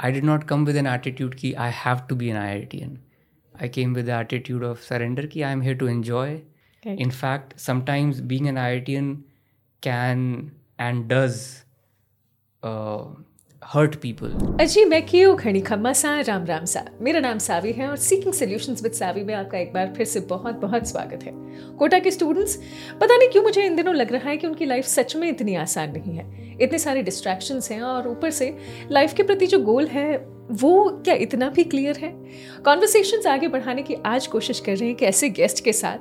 I did not come with an attitude ki I have to be an IITian. I came with the attitude of surrender ki I am here to enjoy. Right. In fact, sometimes being an IITian can and does uh, hurt people. अजी, मैं क्यों खड़ी? खम्मा सा, राम राम सा। मेरा नाम सावी है और सीकिंग सॉल्यूशंस विद सावी में आपका एक बार फिर से बहुत बहुत स्वागत है। कोटा के स्टूडेंट्स पता नहीं क्यों मुझे इन दिनों लग रहा है कि उनकी लाइफ सच में इतनी आसान नहीं है। इतने सारे डिस्ट्रैक्शंस हैं और ऊपर से लाइफ के प्रति जो गोल है, वो क्या इतना भी क्लियर है? कॉन्वर्सेशंस आगे बढ़ाने की आज कोशिश कर रहे हैं कि ऐसे गेस्ट के साथ,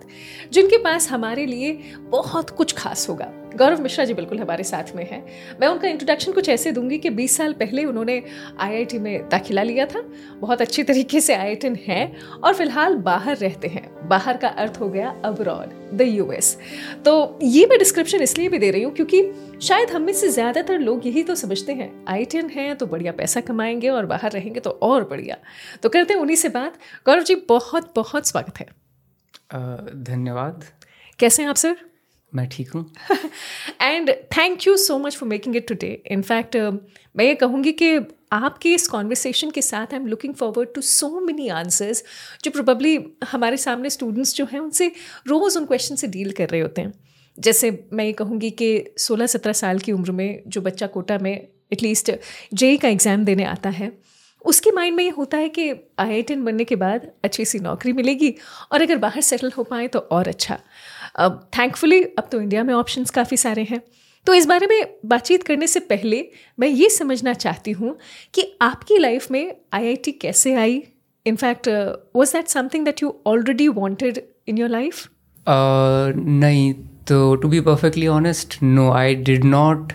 जिनके पास हमारे लिए बहुत कुछ खास होगा। गौरव मिश्रा जी बिल्कुल हमारे साथ में हैं। मैं उनका इंट्रोडक्शन कुछ ऐसे दूँगी कि 20 साल पहले उन्होंने आईआईटी में दाखिला लिया था। बहुत अच्छी तरीके से आई हैं और फ़िलहाल बाहर रहते हैं। बाहर का अर्थ हो गया अब्रॉड द यूएस तो ये मैं डिस्क्रिप्शन इसलिए भी दे रही हूँ क्योंकि शायद हम में से ज़्यादातर लोग यही तो समझते हैं। आई हैं तो बढ़िया पैसा कमाएँगे और बाहर रहेंगे तो और बढ़िया। तो करते हैं उन्हीं से बात। गौरव जी बहुत बहुत स्वागत है। धन्यवाद। कैसे हैं आप सर? मैं ठीक हूँ? And thank you so much for making it today in fact मैं ये कहूँगी कि आपके इस कॉन्वर्सेशन के साथ I am looking forward to so many answers जो प्रोबेबली हमारे सामने स्टूडेंट्स जो हैं, उनसे रोज़ उन क्वेश्चन से डील कर रहे होते हैं। जैसे मैं ये कहूँगी कि 16-17 साल की उम्र में जो बच्चा कोटा में एटलीस्ट जेई का एग्ज़ाम देने आता है, उसके माइंड में ये होता है कि आई बनने के बाद अच्छी सी नौकरी मिलेगी और अगर बाहर सेटल हो पाए तो और अच्छा। थैंकफुली अब तो इंडिया में ऑप्शंस काफ़ी सारे हैं। तो इस बारे में बातचीत करने से पहले मैं ये समझना चाहती हूँ कि आपकी लाइफ में आईआईटी कैसे आई? In fact was that something that you already wanted in your life नहीं तो to be perfectly honest no I did not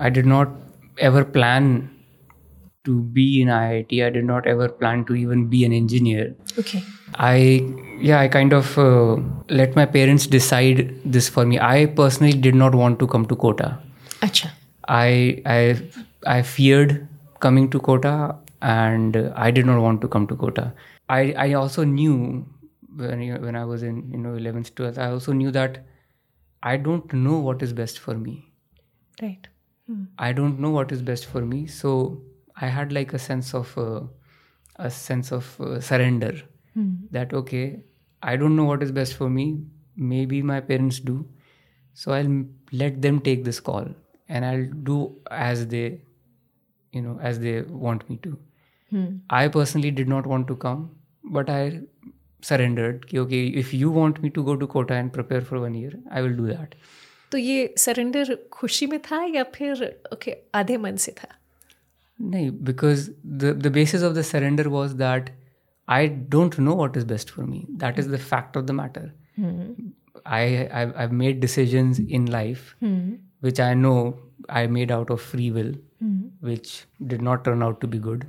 I did not ever plan to be in IIT. I did not ever plan to even be an engineer. Okay. I yeah, I kind of uh, let my parents decide this for me. I personally did not want to come to Kota. Acha. I I I feared coming to Kota and I did not want to come to Kota. I I also knew when when I was in you know 11th 12th I also knew that I don't know what is best for me. Right. Hmm. I don't know what is best for me. So I had like a sense of uh, a sense of uh, surrender. That okay, I don't know what is best for me. Maybe my parents do. So I'll let them take this call, and I'll do as they, you know, as they want me to. I personally did not want to come, but I surrendered. कि, okay, if you want me to go to Kota and prepare for one year, I will do that. तो ये surrender खुशी में था या फिर okay आधे मन से था no, because the the basis of the surrender was that I don't know what is best for me. That is the fact of the matter. Hmm. I I've, I've made decisions in life hmm. which I know I made out of free will, hmm. which did not turn out to be good.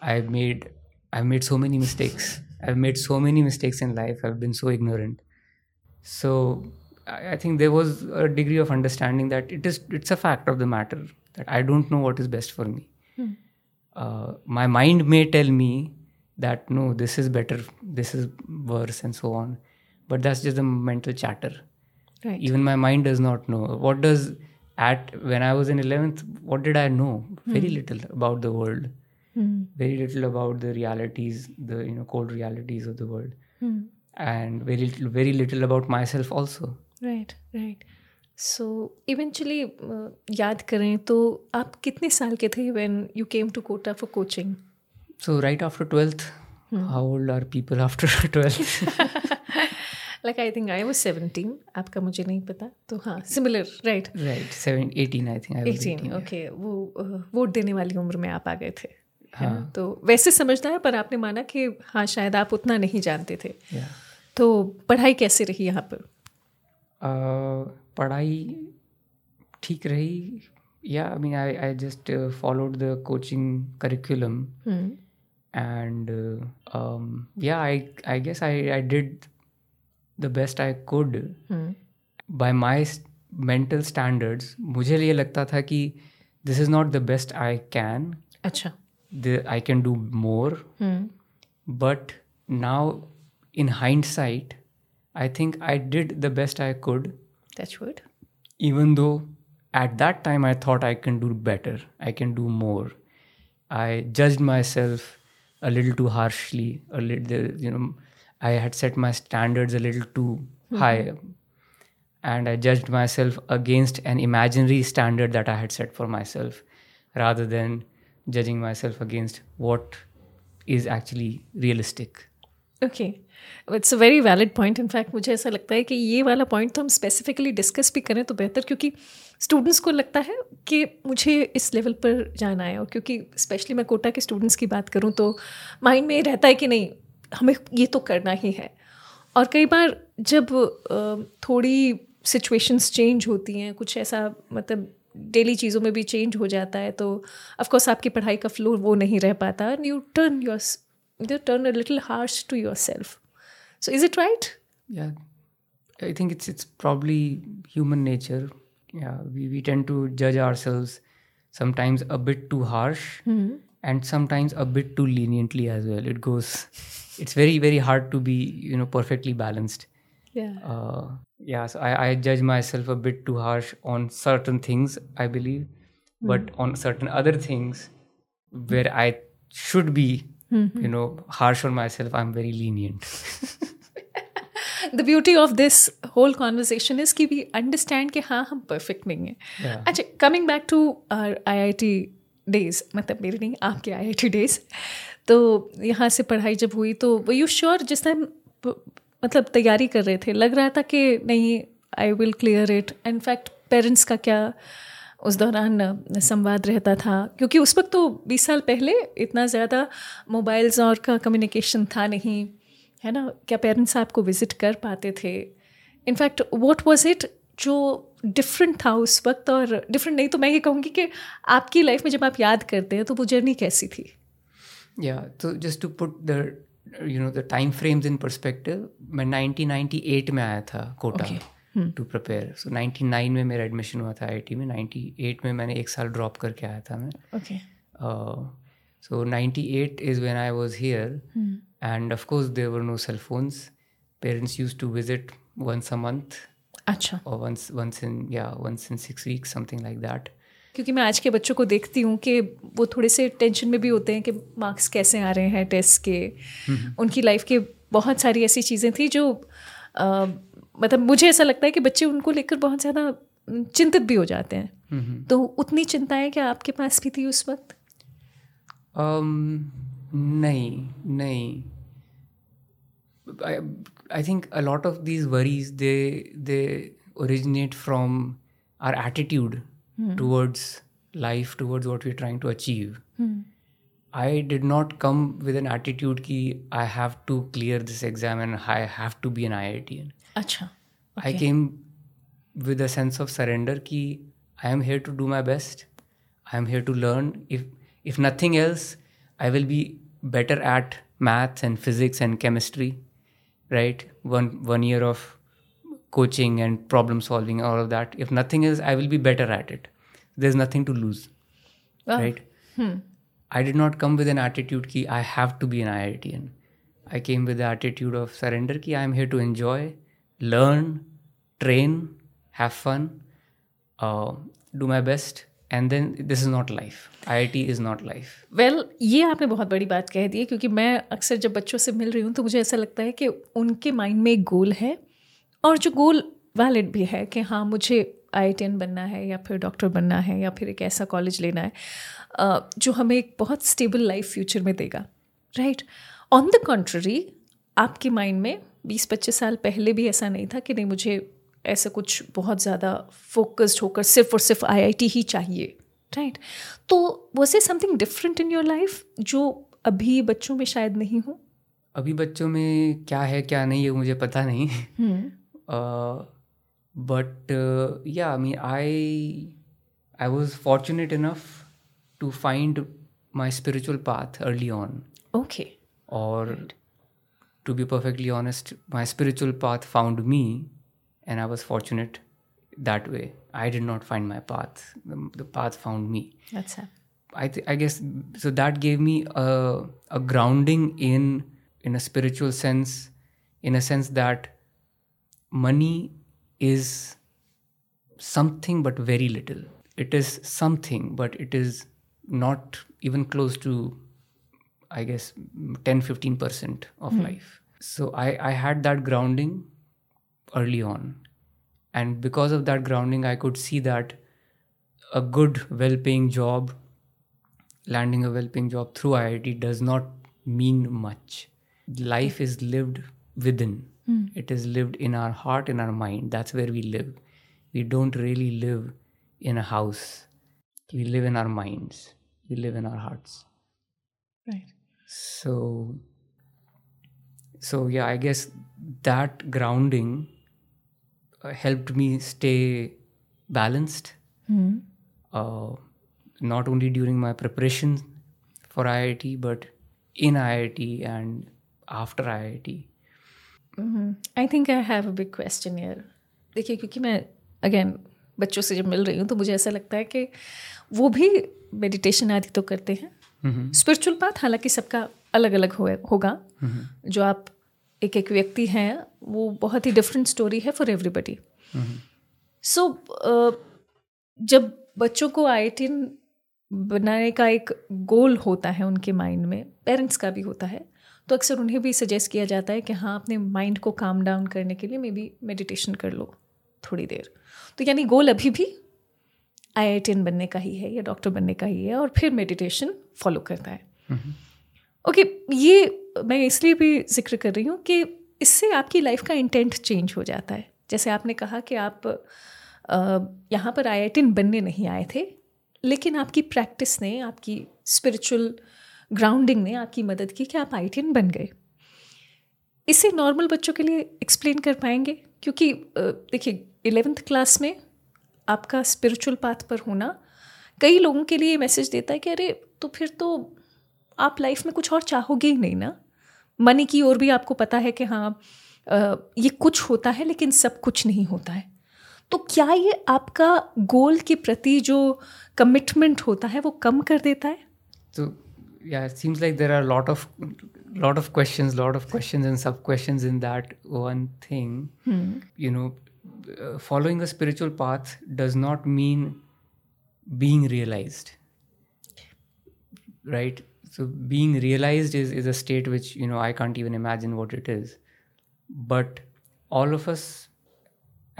I've made I've made so many mistakes. I've made so many mistakes in life. I've been so ignorant. So I, I think there was a degree of understanding that it is it's a fact of the matter that I don't know what is best for me. Uh, my mind may tell me that no, this is better, this is worse, and so on. But that's just the mental chatter. Right. Even my mind does not know. What does at when I was in eleventh? What did I know? Hmm. Very mm. little about the world. Mm. Very little about the realities, the you know cold realities of the world, mm. and very little, very little about myself also. Right. Right. So eventually याद करें तो आप कितने साल के थे when you came to Kota for coaching So right after 12th, how old are people after 12th? Like I think I was 17 आपका मुझे नहीं पता तो हाँ similar right right, seven, 18 I think I 18 18. Okay वो वोट देने वाली उम्र में आप आ गए थे है? तो वैसे समझदार पर आपने माना कि हाँ शायद आप उतना नहीं जानते थे Yeah. तो पढ़ाई कैसे रही यहाँ पर Uh, पढ़ाई ठीक रही? या I mean I I just followed the coaching curriculum and yeah I I guess I I did the best I could by my mental standards मुझे ये लगता था कि this is not the best I can अच्छा। The I can do more but now in hindsight I think I did the best I could That's good. Even though at that time I thought I can do better, I can do more. I judged myself a little too harshly, a little, you know, I had set my standards a little too mm-hmm. high. And I judged myself against an imaginary standard that I had set for myself rather than judging myself against what is actually realistic. Okay. It's a very valid point in fact मुझे ऐसा लगता है कि ये वाला point तो हम specifically discuss भी करें तो बेहतर, क्योंकि स्टूडेंट्स को लगता है कि मुझे इस लेवल पर जाना है और क्योंकि स्पेशली मैं कोटा के स्टूडेंट्स की बात करूँ तो माइंड में रहता है कि नहीं, हमें ये तो करना ही है। और कई बार जब थोड़ी सिचुएशंस चेंज होती हैं, कुछ ऐसा मतलब डेली चीज़ों में भी चेंज हो जाता है तो ऑफकोर्स आपकी पढ़ाई का फ्लो वो नहीं रह पाता। And you turn your turn turn a harsh to to yourself. So is it right? Yeah, I think it's it's probably human nature. Yeah, we, we tend to judge ourselves sometimes a bit too harsh mm-hmm. and sometimes a bit too leniently as well. It goes, it's very very hard to be you know perfectly balanced. Yeah. Uh, yeah. So I, I judge myself a bit too harsh on certain things. I believe, mm-hmm. but on certain other things where I should be you know harsh on myself i'm very lenient the beauty of this whole conversation is कि we understand कि हाँ हम perfect नहीं हैं। अच्छा coming back to our I I T days मतलब मेरे नहीं आपके आई आई टी डेज़ तो यहाँ से पढ़ाई जब हुई तो वो यू श्योर जिस टाइम मतलब तैयारी कर रहे थे? लग रहा था कि नहीं I will clear it in fact parents का क्या उस दौरान संवाद रहता था? क्योंकि उस वक्त तो बीस साल पहले इतना ज़्यादा मोबाइल्स और का कम्युनिकेशन था नहीं। है ना? क्या पेरेंट्स आपको विज़िट कर पाते थे? In fact what was it जो डिफरेंट था उस वक्त और डिफरेंट नहीं तो मैं ये कहूँगी कि आपकी लाइफ में जब आप याद करते हैं तो वो जर्नी कैसी थी? या तो just to put the you know the time frames in perspective मैं 1998 में आया था Kota. To prepare so ninety nine में मेरा एडमिशन हुआ था आईआईटी में नाइन्टी एट में मैंने एक साल ड्रॉप करके आया था मैं। Okay so ninety eight is when I was here and of course there were no cell phones parents use to visit once a month अच्छा। और वंस वंस इन या once in six week something like that क्योंकि मैं आज के बच्चों को देखती हूँ कि वो थोड़े से टेंशन में भी होते हैं कि मार्क्स कैसे आ रहे हैं टेस्ट के। हम्म। उनकी लाइफ के बहुत सारी ऐसी चीज़ें थी जो आ, मतलब मुझे ऐसा लगता है कि बच्चे उनको लेकर बहुत ज़्यादा चिंतित भी हो जाते हैं। तो उतनी चिंताएँ क्या आपके पास भी थी उस वक्त? um, नहीं नहीं। I, I think a lot of these worries they they originate from our attitude mm. towards life, towards what we're trying to achieve. Mm. I did not come with an attitude key I have to clear this exam and I have to be an IITian. Okay. I came with a sense of surrender key I am here to do my best. I am here to learn. If if nothing else, I will be better at maths and physics and chemistry right? One one year of coaching and problem solving all of that. If nothing is i will be better at it. There's nothing to lose wow. right? Hmm. i did not come with an attitude ki i have to be an iitian i came with the attitude of surrender ki i am here to enjoy learn, train, have fun, uh, do my best and then this is not life I is not life well ये आपने बहुत बड़ी बात कह दी है, क्योंकि मैं अक्सर जब बच्चों से मिल रही हूँ तो मुझे ऐसा लगता है कि उनके माइंड में एक गोल है, और जो गोल वैलिड भी है कि हाँ मुझे आई बनना है, या फिर डॉक्टर बनना है, या फिर एक ऐसा कॉलेज लेना है जो हमें एक बहुत स्टेबल लाइफ फ्यूचर में देगा राइट ऑन द कॉन्ट्ररी आपके माइंड में बीस पच्चीस साल पहले भी ऐसा नहीं था कि नहीं, मुझे ऐसा कुछ बहुत ज़्यादा फोकस्ड होकर सिर्फ़ और सिर्फ़ आईआईटी ही चाहिए राइट तो was a something different in your life जो अभी बच्चों में शायद नहीं हो? अभी बच्चों में क्या है क्या नहीं है मुझे पता नहीं। But yeah me I I was fortunate enough to find my spiritual path early on okay और to be perfectly honest my spiritual path found me, and I was fortunate that way. I did not find my path; the, the path found me. That's it. I th- I guess so. That gave me a a grounding in in a spiritual sense, in a sense that money is something but very little. It is something, but it is not even close to i guess 10 15% of hmm. life so i i had that grounding early on. And because of that grounding i could see that a good well paying job landing a well paying job through iit does not mean much. Life is lived within. Hmm. It is lived in our heart in our mind. That's where we live. We don't really live in a house. We live in our minds. We live in our hearts. Right. so so yeah i guess that grounding helped me stay balanced mm. uh, not only during my preparation for iit but in iit and after iit I think I have a big question year देखिए क्योंकि मैं again बच्चों से जब मिल रही हूँ तो मुझे ऐसा लगता है कि वो भी मेडिटेशन आदि तो करते हैं। स्पिरिचुअल बात हालाँकि सबका अलग अलग हो, होगा। जो आप एक एक व्यक्ति हैं वो बहुत ही डिफरेंट स्टोरी है फॉर एवरीबडी सो जब बच्चों को आई बनाने का एक गोल होता है उनके माइंड में पेरेंट्स का भी होता है तो अक्सर उन्हें भी सजेस्ट किया जाता है कि हाँ अपने माइंड को काम डाउन करने के लिए मे बी मेडिटेशन कर लो थोड़ी देर। तो यानी गोल अभी भी आई बनने का ही है या डॉक्टर बनने का ही है और फिर मेडिटेशन फॉलो करता है। ओके ये मैं इसलिए भी ज़िक्र कर रही हूँ कि इससे आपकी लाइफ का इंटेंट चेंज हो जाता है। जैसे आपने कहा कि आप यहाँ पर आई बनने नहीं आए थे, लेकिन आपकी प्रैक्टिस ने, आपकी स्पिरिचुअल ग्राउंडिंग ने आपकी मदद की कि आप आई बन गए। इसे नॉर्मल बच्चों के लिए एक्सप्लेन कर पाएँगे? क्योंकि देखिए इलेवेंथ क्लास में आपका स्पिरिचुअल पाथ पर होना कई लोगों के लिए मैसेज देता है कि अरे तो फिर तो आप लाइफ में कुछ और चाहोगे ही नहीं ना? मनी की ओर भी आपको पता है कि हाँ ये कुछ होता है लेकिन सब कुछ नहीं होता है। तो क्या ये आपका गोल के प्रति जो कमिटमेंट होता है वो कम कर देता है? तो yeah seems like there are lot of lot of question lot of question and सब question in that one thing you know following spiritual path does not mean being realize right so being realized is is a state which you know i can't even imagine what it is. But all of us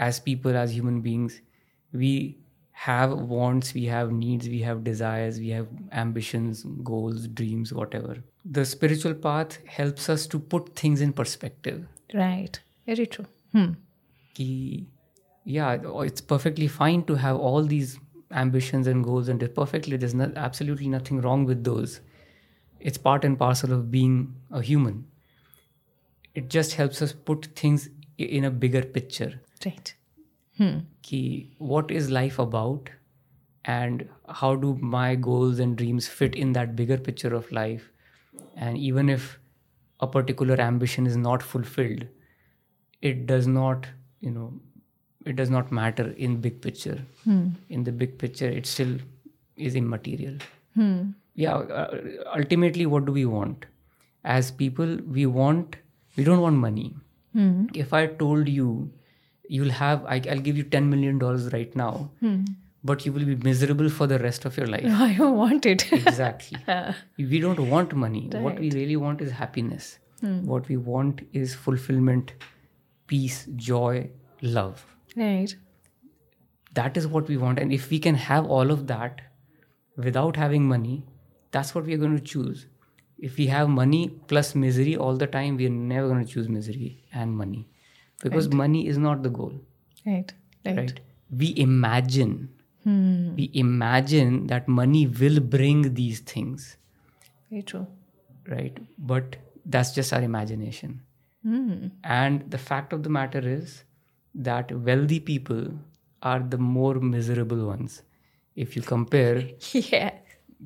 as people as human beings we have wants we have needs we have desires we have ambitions goals dreams whatever. The spiritual path helps us to put things in perspective. Right. Very true. Hmm. Ki, yeah oh, it's perfectly fine to have all these ambitions and goals and perfectly there's absolutely nothing wrong with those it's part and parcel of being a human. It just helps us put things in a bigger picture. Right. Hmm. Ki, what is life about? And how do my goals and dreams fit in that bigger picture of life? And even if a particular ambition is not fulfilled, it does not, you know, it does not matter in big picture. Hmm. In the big picture, it still is immaterial. Hmm yeah, uh, ultimately, what do we want? As people, we want, we don't want money. Mm-hmm. If I told you, you'll have, I, will give you $10 million right now, mm-hmm. but you will be miserable for the rest of your life. No, I don't want it. exactly. yeah. We don't want money. Right. What we really want is happiness. Mm. What we want is fulfillment, peace, joy, love. Right. That is what we want. And if we can have all of that without having money, that's what we're going to choose. If we have money plus misery all the time we're never going to choose misery and money. Because right. money is not the goal. Right right, right? we imagine. Hmm. we imagine that money will bring these things. Very true. Right. But that's just our imagination. Hmm. and the fact of the matter is that wealthy people are the more miserable ones. If you compare yeah.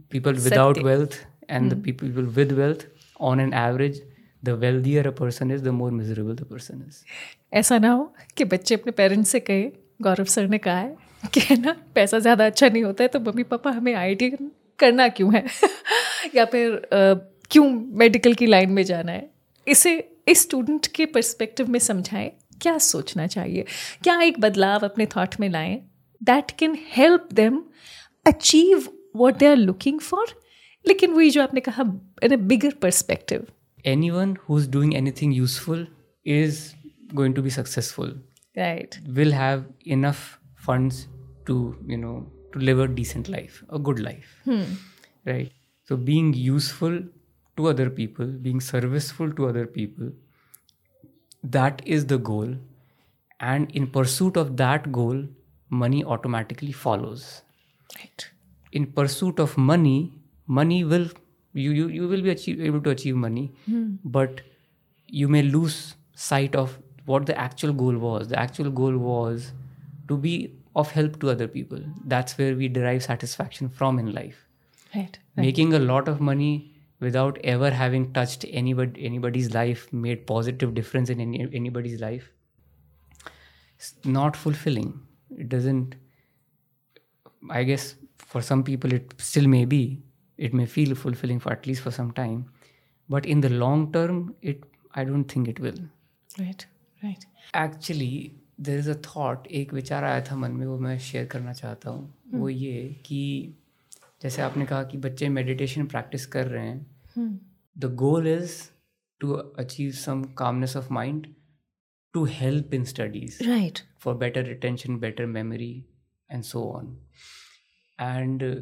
People without wealth and the people with wealth on an average the wealthier a person is the more miserable the person is. ऐसा ना हो कि बच्चे अपने parents से कहे गौरव sir ने कहा है कि है ना पैसा ज़्यादा अच्छा नहीं होता है तो मम्मी पापा हमें आई करना क्यों है? या फिर क्यों मेडिकल की लाइन में जाना है? इसे इस स्टूडेंट के पर्सपेक्टिव में समझाएँ क्या सोचना चाहिए? क्या एक बदलाव अपने थॉट में लाएँ? That can help them achieve what they are looking for लेकिन वही जो आपने कहा in a bigger perspective anyone who's doing anything useful is going to be successful right will have enough funds to you know to live a decent life a good life right so being useful to other people being serviceful to other people that is the goal and in pursuit of that goal money automatically follows right in pursuit of money, money will you you, you will be achieve, able to achieve money, hmm. but you may lose sight of what the actual goal was. The actual goal was to be of help to other people. That's where we derive satisfaction from in life. Right. right. Making a lot of money without ever having touched anybody anybody's life, made positive difference in any, anybody's life. It's not fulfilling. It doesn't I guess for some people it still may be it may feel fulfilling for at least for some time but in the long term it i don't think it will right right actually there is a thought एक विचार आया था मन में वो मैं share करना चाहता हूँ वो ये कि जैसे आपने कहा कि बच्चे मेडिटेशन प्रैक्टिस कर रहे हैं the goal is to achieve some calmness of mind to help in studies right for better retention, better memory, and so on. and uh,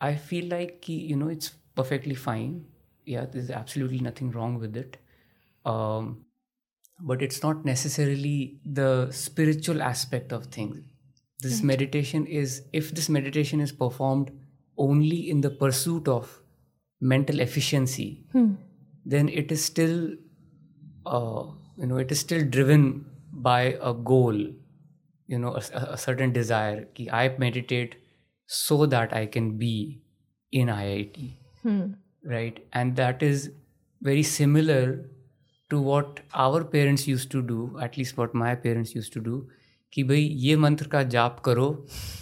I feel like you know it's perfectly fine. Yeah, there's absolutely nothing wrong with it. Um, but it's not necessarily the spiritual aspect of things. This meditation is if this meditation is performed only in the pursuit of mental efficiency, then it is still uh, you know it is still driven by a goal you know a, a- a certain desire ki i meditate so that i can be in iit Hmm. right and that is very similar to what our parents used to do at least what my parents used to do कि भाई ये मंत्र का जाप करो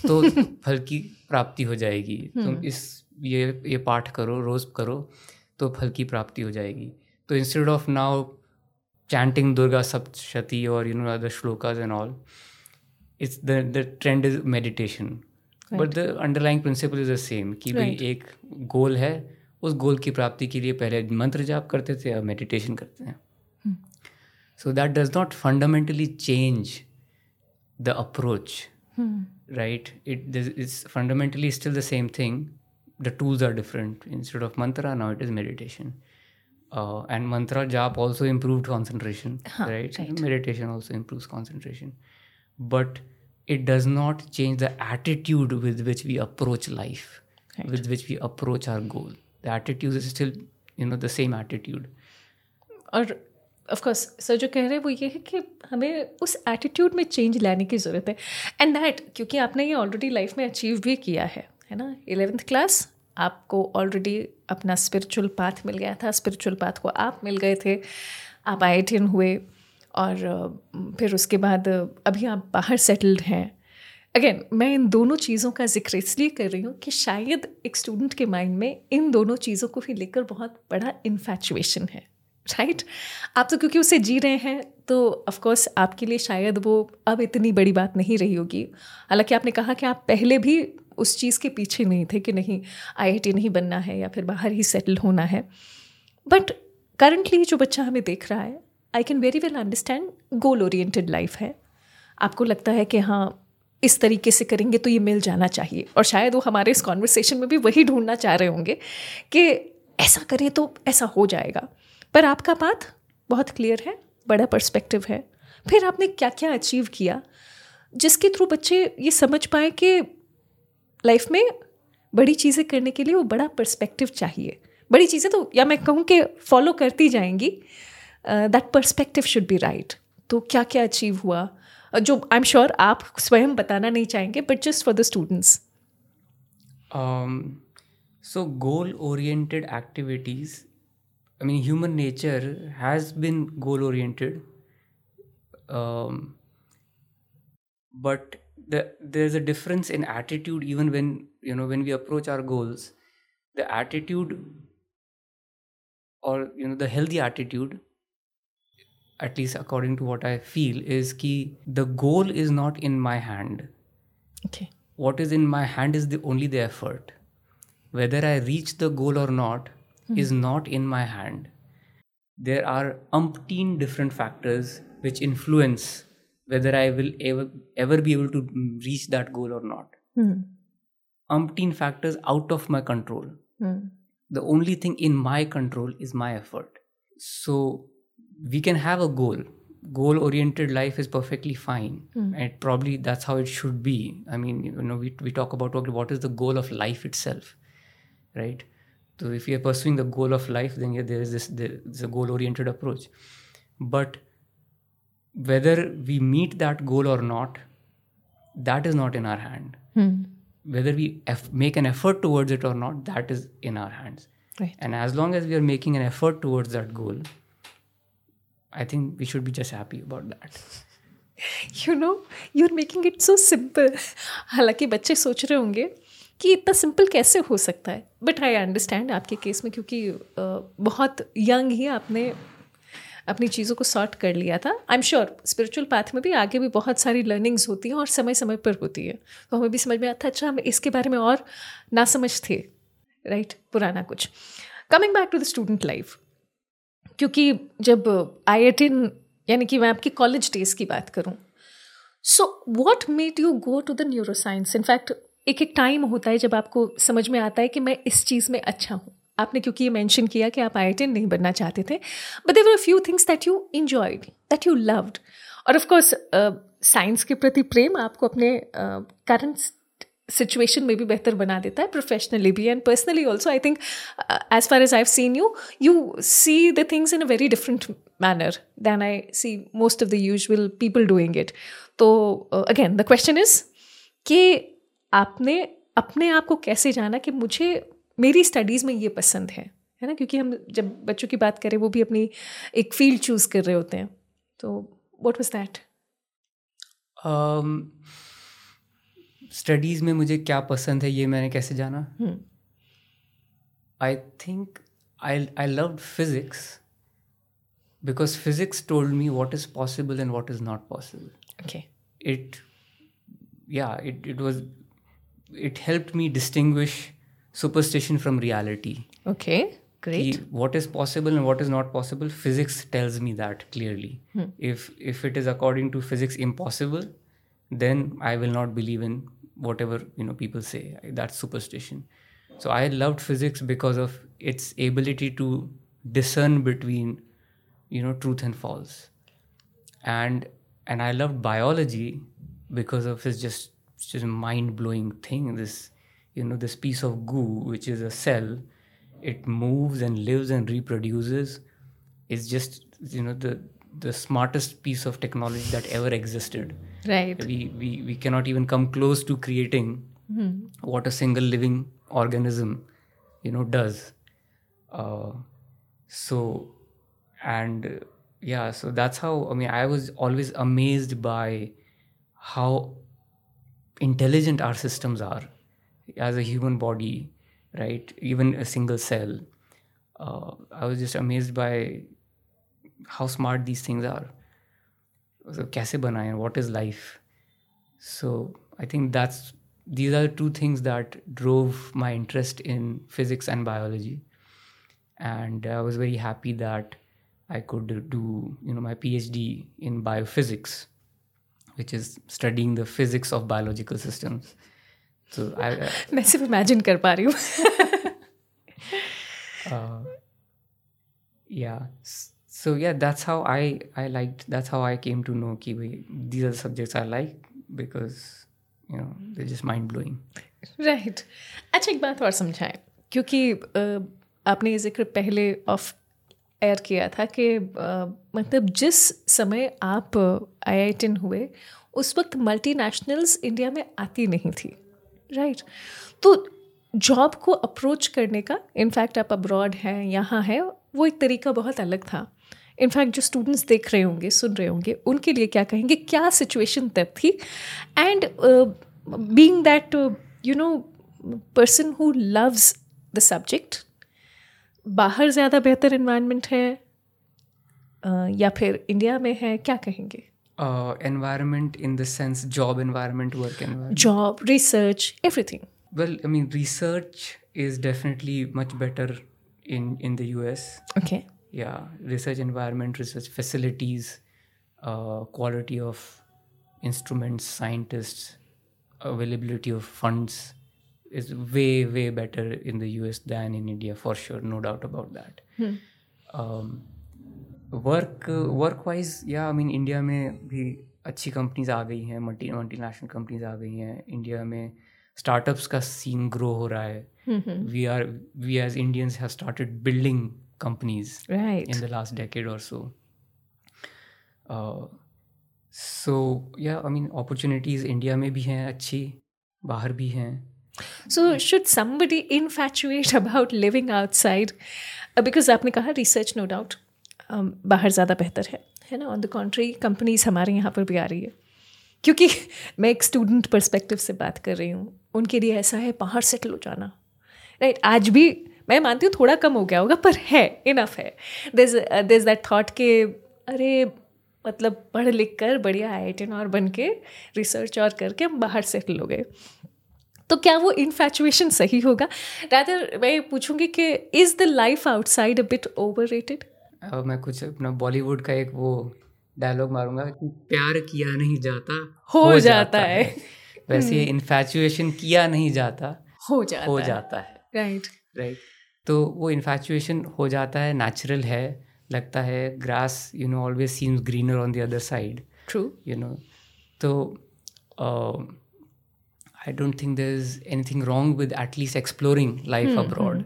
तो फल की प्राप्ति हो जाएगी तुम इस ये ये पाठ करो रोज करो तो फल की प्राप्ति हो जाएगी तो instead of now chanting Durga Saptashati or you know other shlokas and all. It's the the trend is meditation, but the underlying principle is the same कि right. एक गोल है उस गोल की प्राप्ति के लिए पहले मंत्र जाप करते थे और मेडिटेशन करते हैं। So that does not fundamentally change the approach right it it's fundamentally still the same thing the tools are different instead of mantra now it is meditation and mantra jaap also improve concentration right meditation also improve concentration but it does not change the attitude with which we approach life with which we approach our goal. The attitude is still you know the same attitude. और of course sir जो कह रहे हैं वो ये है कि हमें उस एटीट्यूड में चेंज लाने की ज़रूरत है। एंड दैट क्योंकि आपने ये ऑलरेडी लाइफ में अचीव भी किया है है ना? इलेवेंथ क्लास आपको ऑलरेडी अपना स्पिरिचुअल पाथ मिल गया था। स्पिरिचुअल पाथ को आप मिल गए थे। आप आई हुए। और फिर उसके बाद, अभी आप बाहर सेटल्ड हैं। अगेन मैं इन दोनों चीज़ों का ज़िक्र इसलिए कर रही हूँ कि शायद एक स्टूडेंट के माइंड में इन दोनों चीज़ों को भी लेकर बहुत बड़ा इन्फैचुएशन है राइट आप तो क्योंकि उसे जी रहे हैं तो ऑफ़ कोर्स आपके लिए शायद वो अब इतनी बड़ी बात नहीं रही होगी। हालाँकि आपने कहा कि आप पहले भी उस चीज़ के पीछे नहीं थे कि नहीं आईआईटी नहीं बनना है या फिर बाहर ही सेटल होना है। बट करंटली जो बच्चा हमें देख रहा है I can very well understand goal oriented life है। आपको लगता है कि हाँ इस तरीके से करेंगे तो ये मिल जाना चाहिए। और शायद वो हमारे इस कॉन्वर्सेशन में भी वही ढूंढना चाह रहे होंगे कि ऐसा करें तो ऐसा हो जाएगा। पर आपका पाथ बहुत क्लियर है, बड़ा पर्सपेक्टिव है। फिर आपने क्या क्या अचीव किया, जिसके थ्रू बच्चे ये समझ पाए कि लाइफ में बड़ी चीज़ें करने के लिए वो बड़ा पर्सपेक्टिव चाहिए। बड़ी चीज़ें तो या मैं कहूँ कि फॉलो करती जाएँगी that perspective should be right तो क्या क्या अचीव हुआ? Uh, जो आई एम श्योर आप स्वयं बताना नहीं चाहेंगे but just for the students so goal oriented activities I mean human nature has been goal oriented but there is a difference in attitude even when you know when we approach are goals the attitude और you know the healthy attitude at least according to what I feel, is ki the goal is not in my hand Okay. what is in my hand is the only the effort whether I reach the goal or not is not in my hand. There are umpteen different factors which influence whether I will ever, ever be able to mm, reach that goal or not. Hmm. Umpteen factors out of my control. Hmm. The only thing in my control is my effort. So we can have a goal. Goal oriented life is perfectly fine. And probably that's how it should be. I mean, you know, we, we talk about what is the goal of life itself, right? So if you're pursuing the goal of life, then yeah, there is this there is a goal oriented approach. But whether we meet that goal or not, that is not in our hand. Hmm. Whether we eff- make an effort towards it or not, that is in our hands. Right. And as long as we are making an effort towards that goal, I think we should be just happy about that. You know you are making it so simple हालाँकि बच्चे सोच रहे होंगे कि इतना simple कैसे हो सकता है? बट आई अंडरस्टैंड आपके केस में क्योंकि बहुत यंग ही आपने अपनी चीज़ों को सॉर्ट कर लिया था। I am sure spiritual path में भी आगे भी बहुत सारी लर्निंग्स होती हैं और समय समय पर होती है। तो हमें भी समझ में आता अच्छा हम इसके बारे में और ना समझ थे राइट पुराना कुछ। Coming back to the student life क्योंकि जब आई यानी कि मैं आपकी कॉलेज डेज़ की बात करूँ so what made you go to the neuroscience in fact एक एक टाइम होता है जब आपको समझ में आता है कि मैं इस चीज़ में अच्छा हूँ। आपने क्योंकि ये मेंशन किया कि आप आई नहीं बनना चाहते थे but there are few things that you enjoyed that you loved और ऑफ़ कोर्स साइंस के प्रति प्रेम आपको अपने करंट सिचुएशन में भी बेहतर बना देता है प्रोफेशनली भी. And personally also I think as far as I seen you you see the things in a very different manner than I see most of the usual people doing it तो again the question is कि आपने अपने आप को कैसे जाना कि मुझे, मेरी स्टडीज़ में ये पसंद है? है ना? क्योंकि हम जब बच्चों की बात करें, वो भी अपनी एक फ़ील्ड चूज़ कर रहे होते हैं. तो वॉट वॉज़ दैट स्टडीज़ में मुझे क्या पसंद है ये मैंने कैसे जाना I think I I love physics because physics told me what is possible and what is not possible okay it yeah it, it was it helped me distinguish superstition from reality okay great कि what is possible and what is not possible physics tells me that clearly if if it is according to physics impossible then i will not believe in whatever you know people say that's superstition so i loved physics because of its ability to discern between you know truth and false and and I loved biology because of its just just mind blowing thing. This you know this piece of goo which is a cell, it moves and lives and reproduces. It's just you know the the smartest piece of technology that ever existed right. We we, we cannot even come close to creating mm-hmm. what a single living organism you know does. Uh, so and yeah so that's how i mean i was always amazed by how intelligent our systems are as a human body right? Even a single cell. Uh, i was just amazed by how smart these things are. so kaise banaye what is life so i think that's these are the two things that drove my interest in physics and biology and i was very happy that I could do you know my PhD in biophysics, which is studying the physics of biological systems. So I, I मैं सिर्फ imagine कर पा रही हूँ uh, yeah. So yeah, that's how I I liked. That's how I came to know भाई these are the subjects I like because you know they're just mind blowing. Right अच्छा एक बात और समझाएँ क्योंकि आपने ये ज़िक्र पहले ऑफ़ एयर किया था कि मतलब जिस समय आप आई आई हुए उस वक्त मल्टीनेशनल्स इंडिया में आती नहीं थी राइट तो जॉब को अप्रोच करने का इनफैक्ट आप अब्रॉड हैं यहाँ हैं वो एक तरीका बहुत अलग था इनफैक्ट जो स्टूडेंट्स देख रहे होंगे सुन रहे होंगे उनके लिए क्या कहेंगे क्या सिचुएशन तब थी and being that you know person who loves the subject बाहर ज़्यादा बेहतर इन्वायरमेंट है uh, या फिर इंडिया में है क्या कहेंगे environment in in the sense job environment, work environment. Job research everything Well, I mean, research is definitely much better in in the US. Okay. Yeah, research environment, research facilities, uh, quality of instruments, scientists, availability of funds is way way better in the US than in India for sure, no doubt about that. Um, work work wise या I mean India में भी अच्छी companies आ गई हैं multi multi national companies आ गई हैं इंडिया में स्टार्टअप्स का सीन ग्रो हो रहा है we are we as Indians have started building companies Right. in the last decade or so. Uh, so yeah, I mean opportunities India में भी हैं अच्छी बाहर भी हैं So should somebody infatuate about living outside? Uh, because आपने कहा research no doubt um, बाहर ज़्यादा बेहतर है है ना ऑन द कॉन्ट्री कंपनीज़ हमारे यहाँ पर भी आ रही है क्योंकि मैं एक स्टूडेंट पर्सपेक्टिव से बात कर रही हूँ उनके लिए ऐसा है बाहर सेटल हो जाना राइट आज भी मैं मानती हूँ थोड़ा कम हो गया होगा पर है इनफ है। दिस दिस दैट थॉट के अरे मतलब पढ़ लिख कर बढ़िया आई आई और बन के रिसर्च और करके हम बाहर सेटल हो गए। तो क्या वो इन्फैचुएशन सही होगा? रादर मैं पूछूँगी कि is the life outside a bit over rated मैं कुछ अपना बॉलीवुड का एक वो डायलॉग मारूँगा कि प्यार किया नहीं जाता हो हो जाता जाता है। है। वैसे इन्फैचुएशन किया नहीं जाता हो जाता हो जाता है। राइट राइट तो वो इन्फैचुएशन हो जाता है नेचुरल है लगता है grass you know always seems greener on the other side true you know so uh, i don't think there's anything wrong with at least exploring life abroad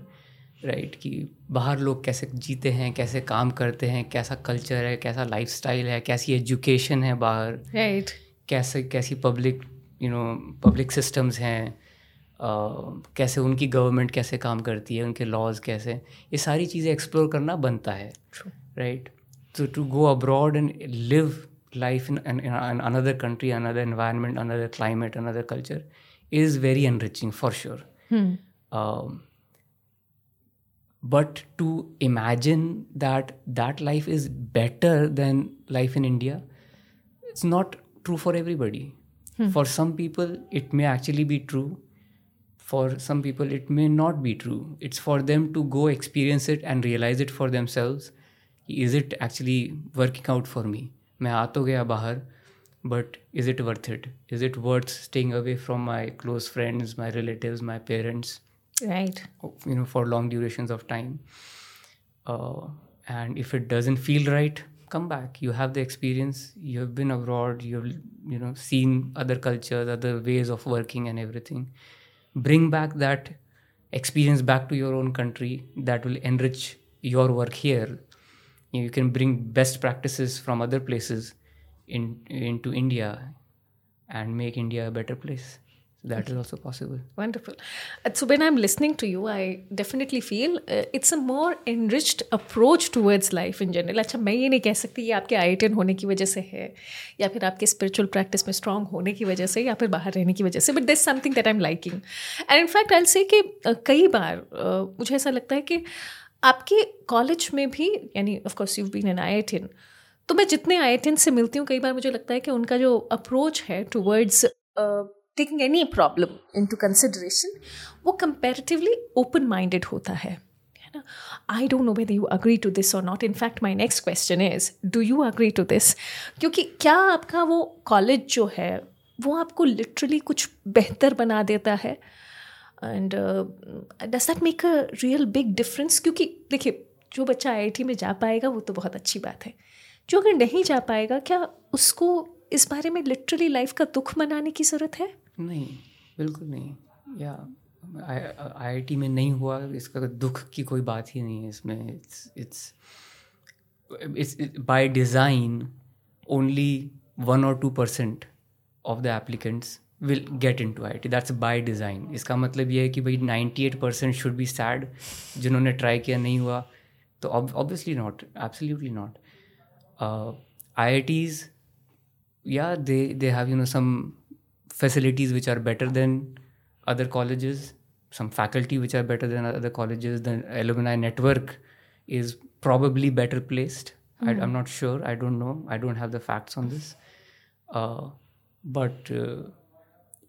right? कि बाहर लोग कैसे जीते हैं कैसे काम करते हैं कैसा कल्चर है कैसा लाइफस्टाइल है कैसी एजुकेशन है बाहर राइट right. कैसे कैसी public you know public systems हैं कैसे उनकी गवर्नमेंट कैसे काम करती है उनके लॉज कैसे ये सारी चीज़ें एक्सप्लोर करना बनता है right so to go abroad and live life in another country another environment another climate another culture is very enriching for sure but to imagine that that life is better than life in India it's not true for everybody for some people it may actually be true for some people it may not be true it's for them to go experience it and realize it for themselves is it actually working out for me मैं आ तो गया बाहर but is it worth it is it worth staying away from my close friends my relatives my parents right you know for long durations of time uh, and if it doesn't feel right come back you have the experience you have been abroad you've you know seen other cultures other ways of working and everything bring back that experience back to your own country that will enrich your work here. You can bring best practices from other places in into india and make india a better place that is also possible Wonderful. So when I'm listening to you, I definitely feel uh, it's a more enriched approach towards life in general. अच्छा मैं ये नहीं कह सकती ये आपके आई होने की वजह से है या फिर आपके स्पिरिचुअल प्रैक्टिस में स्ट्रांग होने की वजह से या फिर बाहर रहने की वजह से but this something that I am liking and in fact I say कि कई बार uh, मुझे ऐसा लगता है कि आपके कॉलेज में भी यानी of course you been an I तो मैं जितने आई से मिलती हूँ कई बार मुझे लगता है कि उनका जो अप्रोच है towards taking any problem into consideration वो कंपेरेटिवली ओपन माइंडेड होता है I don't know whether you agree to this और not in fact my next question is do you agree to this क्योंकि क्या आपका वो कॉलेज जो है, वो आपको लिटरली कुछ बेहतर बना देता है? And does that make a real big difference क्योंकि देखिए, जो बच्चा आई में जा पाएगा, वो तो बहुत अच्छी बात है। जो अगर नहीं जा पाएगा, क्या उसको इस बारे में लिटरली लाइफ का दुख मनाने की ज़रूरत है? नहीं, बिल्कुल नहीं। या आईआईटी में नहीं हुआ, इसका दुख की कोई बात ही नहीं है इसमें। It's it's it's by design only one और two percent of the applicants will get into I T that's by design इसका मतलब ये है कि भाई ninety eight percent should be sad जिन्होंने ट्राई किया नहीं हुआ। तो obviously not absolutely not I I Ts yeah they they have you know some facilities which are better than other colleges some faculty which are better than other colleges the alumni network is probably better placed I, i'm not sure i don't know i don't have the facts on this uh, but uh,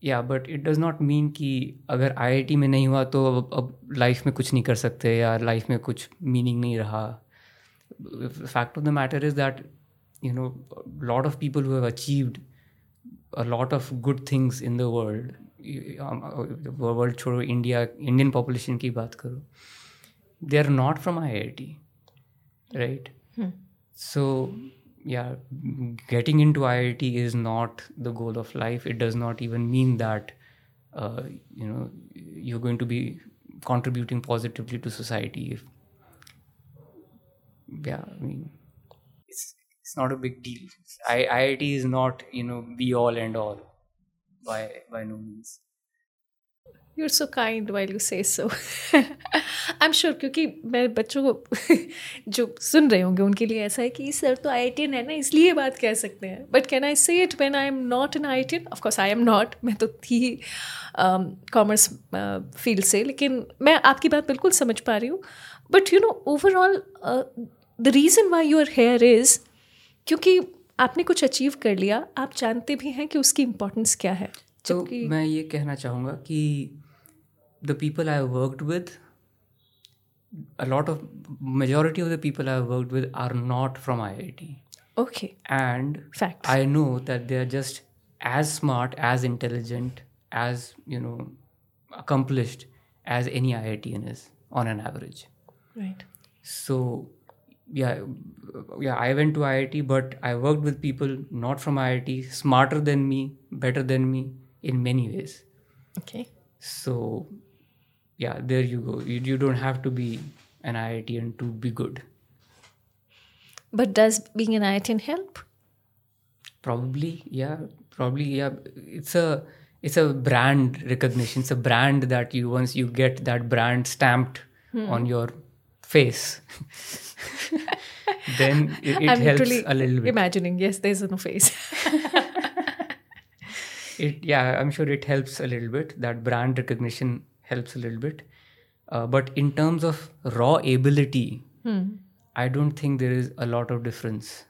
या but it does not mean कि अगर आई में नहीं हुआ तो अब अब life में कुछ नहीं कर सकते या लाइफ में कुछ मीनिंग नहीं रहा fact of the matter is that you know lot of people who have achieved a lot of good things in the world world छोड़ो इंडिया इंडियन पॉपुलेशन की बात करो they are not from I I T right so yeah getting into iit is not the goal of life it does not even mean that uh, you know you're going to be contributing positively to society if yeah i mean it's not a big deal. I, iit is not you know be all and all by by no means. You are so kind while you say so I am sure क्योंकि मैं बच्चों को जो सुन रहे होंगे उनके लिए ऐसा है कि सर तो आई टी एन है ना इसलिए बात कह सकते हैं। But can I say it when I am not in I T an of course I am not मैं तो थी कॉमर्स फ़ील्ड um, uh, से लेकिन मैं आपकी बात बिल्कुल समझ पा रही हूँ। But you know overall the reason why you're here is क्योंकि आपने कुछ अचीव कर लिया आप जानते भी हैं कि उसकी इम्पोर्टेंस क्या है तो मैं ये कहना चाहूँगा कि the people I worked with, a lot of majority of the people I worked with are not from IIT. Okay. And Facts. I know that they are just as smart, as intelligent, as you know, accomplished as any IITian is on an average. Right. So yeah yeah i went to iit but i worked with people not from iit smarter than me better than me in many ways okay so yeah, there you go. You, you don't have to be an IITian to be good. But does being an IITian help? Probably, yeah. Probably, yeah. It's a it's a brand recognition. It's a brand that you once you get that brand stamped hmm. on your face, then it, it helps a little bit. Imagining, yes, there's no face. it yeah, I'm sure it helps a little bit. That brand recognition helps a little bit. Uh, but in terms of raw ability, hmm. I don't think there is a lot of difference.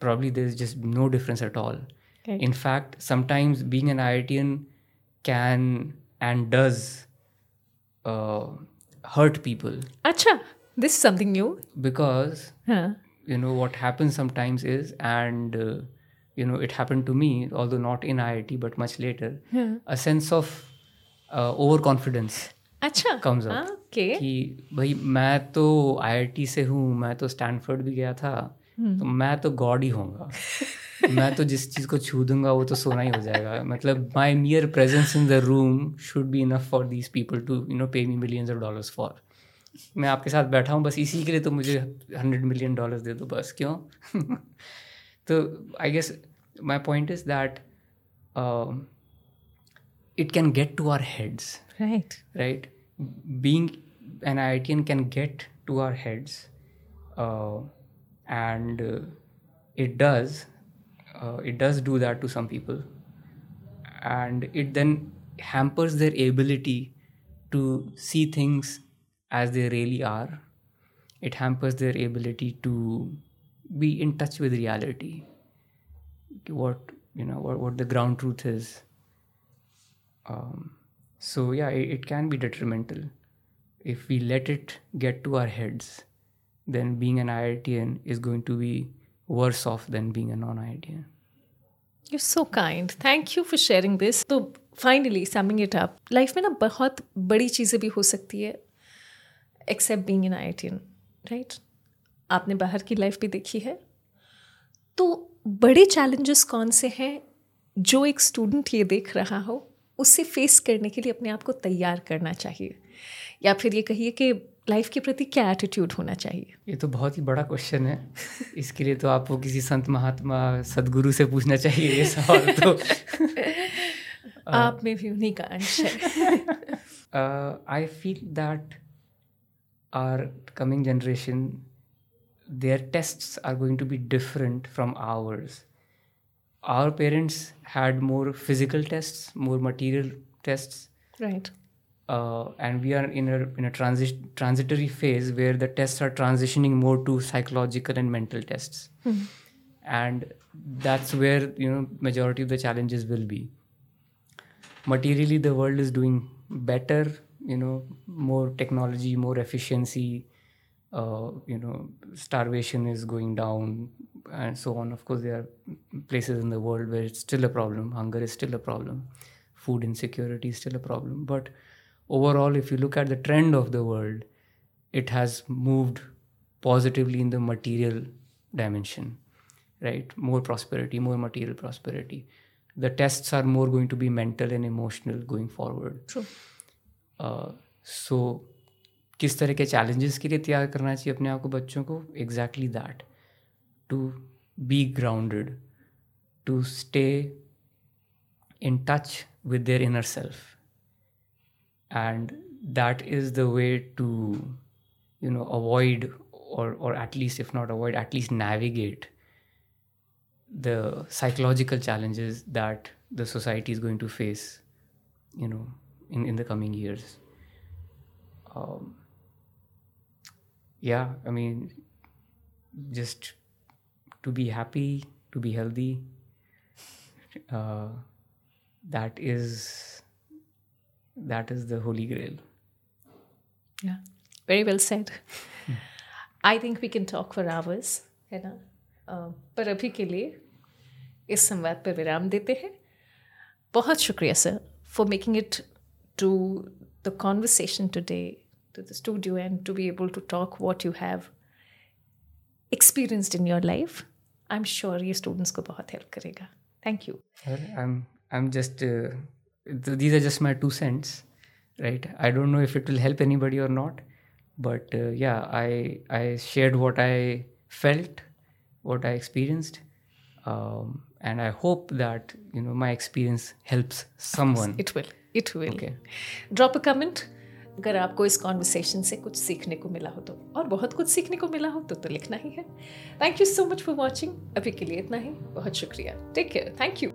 Probably there is just no difference at all. Okay. In fact, sometimes being an IITian can and does uh, hurt people. Acha, this is something new. Because, huh. you know, what happens sometimes is, and, uh, you know, it happened to me, although not in IIT, but much later, a sense of over confidence अच्छा comes up कि भाई मैं तो IIT से हूँ मैं तो Stanford भी गया था तो मैं तो गॉड ही होऊंगा मैं तो जिस चीज़ को छू दूंगा वो तो सोना ही हो जाएगा मतलब my mere presence in the room should be enough for these people to you know pay me millions of dollars for मैं आपके साथ बैठा हूँ बस इसी के लिए तो मुझे हंड्रेड मिलियन डॉलर दे दो बस क्यों? तो I guess my point is that it can get to our heads right right being an I I T an can get to our heads and it does it does do that to some people and it then hampers their ability to see things as they really are. It hampers their ability to be in touch with reality. What you know, what, what the ground truth is um, so yeah, it, it can be detrimental if we let it get to our heads. Then being an IITian is going to be worse off than being a non-IITian. You're so kind. Thank you for sharing this. तो finally summing it up life में ना बहुत बड़ी चीज़ें भी हो सकती है except being in I IITian right आपने बाहर की लाइफ भी देखी है? तो बड़े चैलेंजेस कौन से हैं जो एक स्टूडेंट ये देख रहा हो उससे फेस करने के लिए अपने आप को तैयार करना चाहिए? या फिर ये कहिए कि लाइफ के प्रति क्या एटीट्यूड होना चाहिए? ये तो बहुत ही बड़ा क्वेश्चन है। इसके लिए तो आपको किसी संत महात्मा सदगुरु से पूछना चाहिए ये सवाल तो। आप में भी उन्हीं का अंश है। I feel that our coming generation, their tests are going to be different from ours. Our parents had more physical tests, more material tests. Right. Uh, and we are in a in a transi- transitory phase where the tests are transitioning more to psychological and mental tests, mm-hmm. and that's where you know majority of the challenges will be. Materially, the world is doing better you know more technology more efficiency uh, you know starvation is going down and so on. Of course there are places in the world where it's still a problem. Hunger is still a problem. Food insecurity is still a problem. But overall if you look at the trend of the world it has moved positively in the material dimension right? More prosperity more material prosperity. The tests are more going to be mental and emotional going forward. True. So किस तरह के challenges के लिए तैयार करना चाहिए अपने आप को, बच्चों को? Exactly that to be grounded to stay in touch with their inner self and that is the way to you know avoid और at least if not avoid at least navigate the psychological challenges that the society is going to face you know in, in the coming years um, yeah i mean just to be happy to be healthy uh, that is that is the holy grail Yeah, very well said. I think we can talk for hours, है ना अ, पर अभी के लिए इस संवाद पर विराम देते हैं बहुत शुक्रिया sir for making it To the conversation today to the studio and to be able to talk what you have experienced in your life I am sure ये स्टूडेंट्स को बहुत हेल्प करेगा thank you Well, I'm I'm just uh, th- these are just my two cents, right? I don't know if it will help anybody or not, but uh, yeah, I I shared what I felt, what I experienced, um, and I hope that you know my experience helps someone. It will It will drop a comment अगर आपको इस conversation से कुछ सीखने को मिला हो तो और बहुत कुछ सीखने को मिला हो तो तो लिखना ही है। Thank you so much for watching अभी के लिए इतना ही। बहुत शुक्रिया। Take care thank you